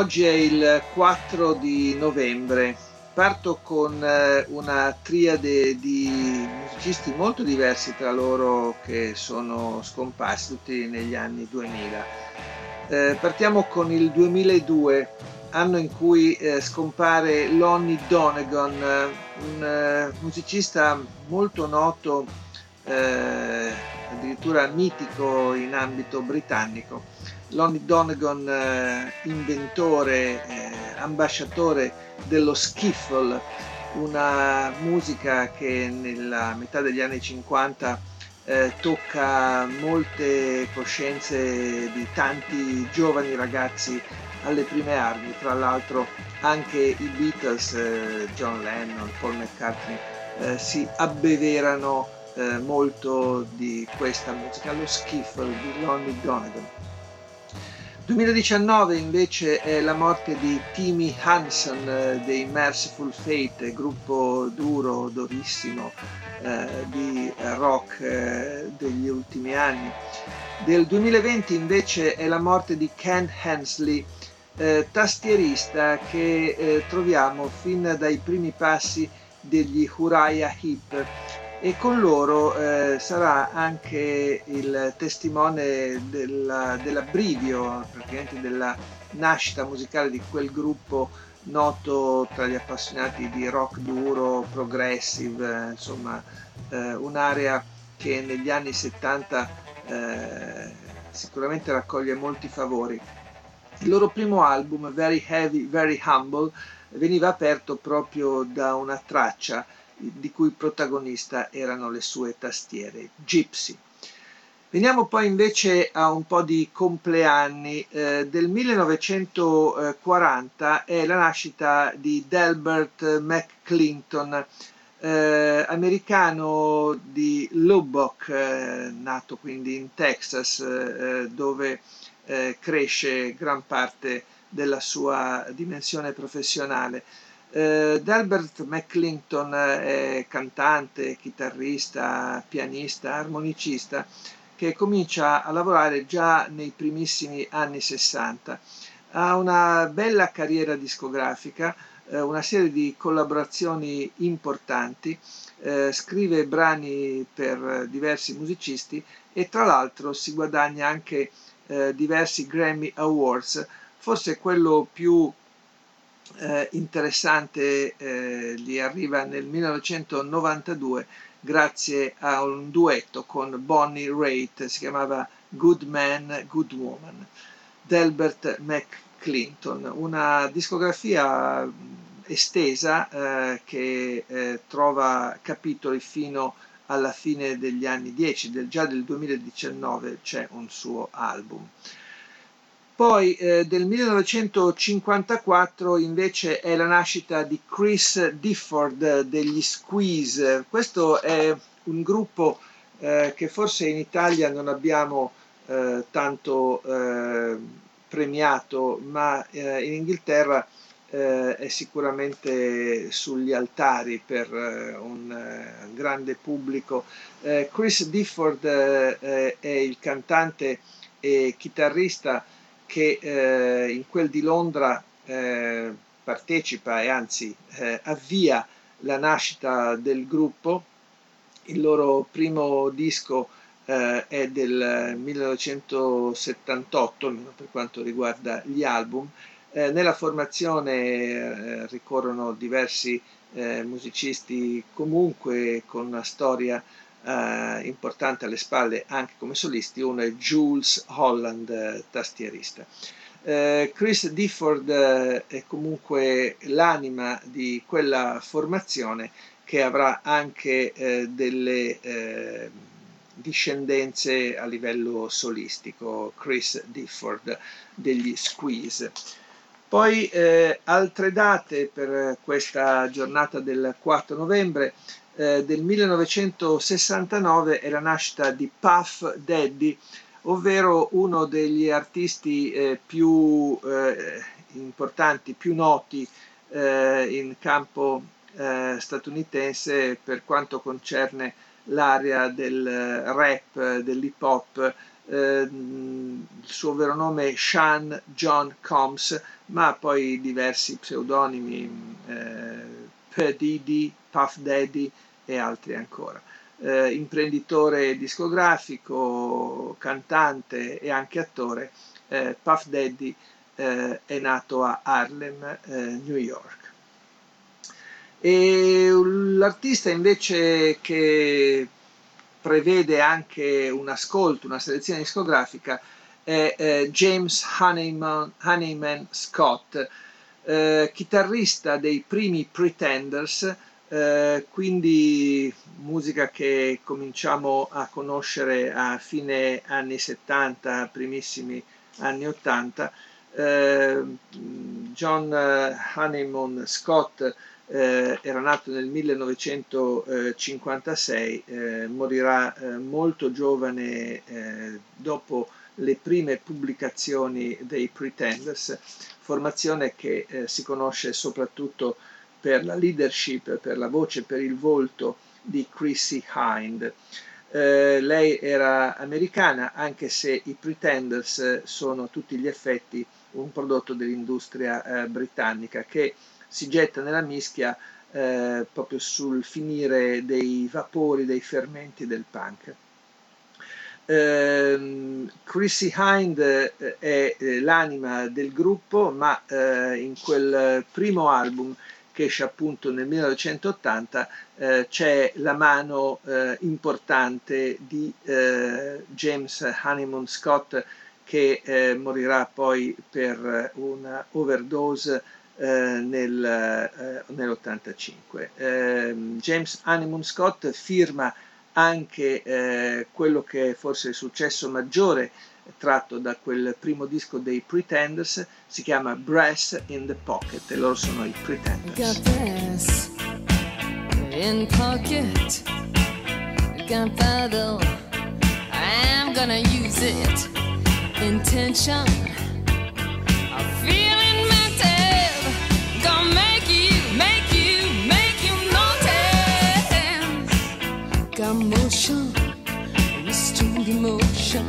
Oggi è il 4 di novembre. Parto con eh, una triade di musicisti molto diversi tra loro che sono scomparsi tutti negli anni 2000. Eh, partiamo con il 2002, anno in cui eh, scompare Lonnie Donegan, un musicista molto noto, eh, addirittura mitico in ambito britannico. Lonnie Donegan, eh, inventore, eh, ambasciatore dello skiffle, una musica che nella metà degli anni 50 eh, tocca molte coscienze di tanti giovani ragazzi alle prime armi, tra l'altro anche i Beatles, eh, John Lennon, Paul McCartney, eh, si abbeverano eh, molto di questa musica, lo skiffle di Lonnie Donegan. 2019 invece è la morte di Timmy Hansen eh, dei Merciful Fate, gruppo duro, durissimo eh, di rock eh, degli ultimi anni. Del 2020 invece è la morte di Ken Hensley, eh, tastierista che troviamo fin dai primi passi degli Uriah Heep e con loro eh, sarà anche il testimone della, dell'abbrivio, praticamente della nascita musicale di quel gruppo noto tra gli appassionati di rock duro, progressive, eh, insomma eh, un'area che negli anni 70 eh, sicuramente raccoglie molti favori. Il loro primo album, Very Heavy, Very Humble, veniva aperto proprio da una traccia di cui protagonista erano le sue tastiere Gypsy. Veniamo poi invece a un po' di compleanni. Eh, del 1940 è la nascita di Delbert McClinton, eh, americano di Lubbock, eh, nato quindi in Texas, eh, dove eh, cresce gran parte della sua dimensione professionale. Eh, Delbert McClinton è cantante, chitarrista, pianista, armonicista che comincia a lavorare già nei primissimi anni 60. Ha una bella carriera discografica, eh, una serie di collaborazioni importanti, eh, scrive brani per diversi musicisti e tra l'altro si guadagna anche eh, diversi Grammy Awards, forse quello più eh, interessante eh, gli arriva nel 1992 grazie a un duetto con Bonnie Raitt, si chiamava Good Man, Good Woman, Delbert McClinton, una discografia estesa eh, che eh, trova capitoli fino alla fine degli anni 10, del, già del 2019 c'è un suo album. Poi eh, del 1954 invece è la nascita di Chris Difford degli Squeeze. Questo è un gruppo eh, che forse in Italia non abbiamo eh, tanto eh, premiato, ma eh, in Inghilterra eh, è sicuramente sugli altari per un grande pubblico. Chris Difford è il cantante e chitarrista che eh, in quel di Londra eh, partecipa e anzi eh, avvia la nascita del gruppo. Il loro primo disco eh, è del 1978, almeno per quanto riguarda gli album. Eh, nella formazione eh, ricorrono diversi musicisti comunque con una storia eh, importante alle spalle anche come solisti, uno è Jules Holland, eh, tastierista. Eh, Chris Difford eh, è comunque l'anima di quella formazione che avrà anche eh, delle discendenze a livello solistico, Chris Difford degli Squeeze. Poi eh, altre date per questa giornata del 4 novembre. Eh, del 1969 è la nascita di Puff Daddy, ovvero uno degli artisti eh, più eh, importanti, più noti eh, in campo eh, statunitense per quanto concerne l'area del rap, dell'hip hop. Eh, il suo vero nome è Sean John Combs, ma poi diversi pseudonimi, eh, P. Diddy, Puff Daddy e altri ancora. Eh, imprenditore discografico, cantante e anche attore, eh, Puff Daddy eh, è nato a Harlem, eh, New York. E l'artista invece che prevede anche un ascolto, una selezione discografica è eh, James Honeyman, Honeyman Scott, eh, chitarrista dei primi Pretenders, eh, quindi musica che cominciamo a conoscere a fine anni 70, primissimi anni 80. Eh, John Honeyman Scott eh, era nato nel 1956, eh, morirà eh, molto giovane dopo le prime pubblicazioni dei Pretenders, formazione che eh, si conosce soprattutto per la leadership, per la voce, per il volto di Chrissy Hind. Eh, lei era americana, anche se i Pretenders sono a tutti gli effetti un prodotto dell'industria britannica che si getta nella mischia eh, proprio sul finire dei vapori, dei fermenti del punk. Eh, Chrissy Hind eh, è eh, l'anima del gruppo, ma eh, in quel primo album che esce appunto nel 1980 eh, c'è la mano importante di James Honeymoon Scott che morirà poi per una overdose eh, nel, eh, nell'85. Eh, James Honeymoon Scott firma anche eh, quello che è forse il successo maggiore tratto da quel primo disco dei Pretenders, si chiama Brass in the Pocket e loro sono i Pretenders. In pocket, gunpowder, I'm gonna use it, intention, emotion, restored emotion.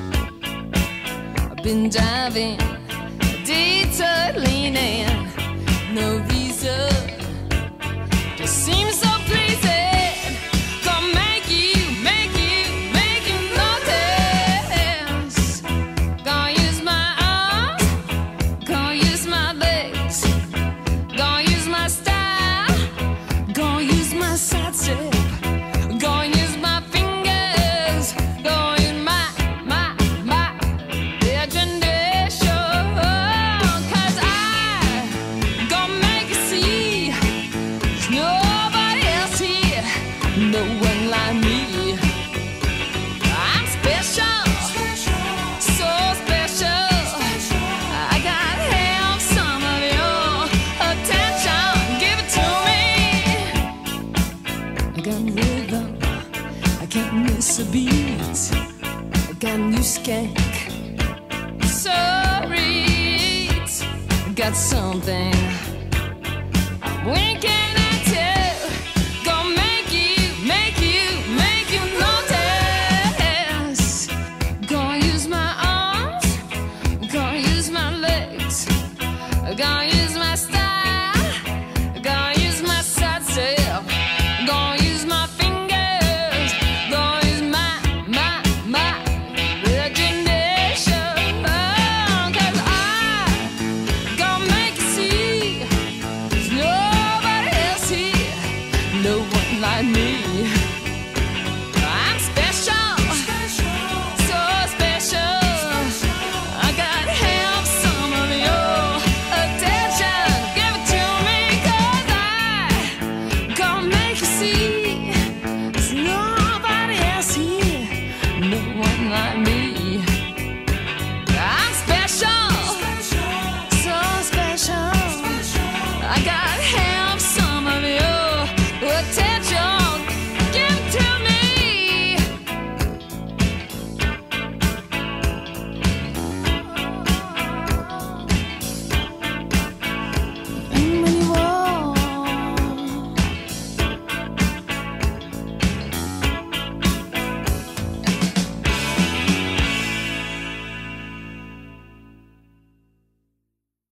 I've been diving, detour leaning, no reason. can't miss a beat. I got a new skank. Sorry, got something winking. At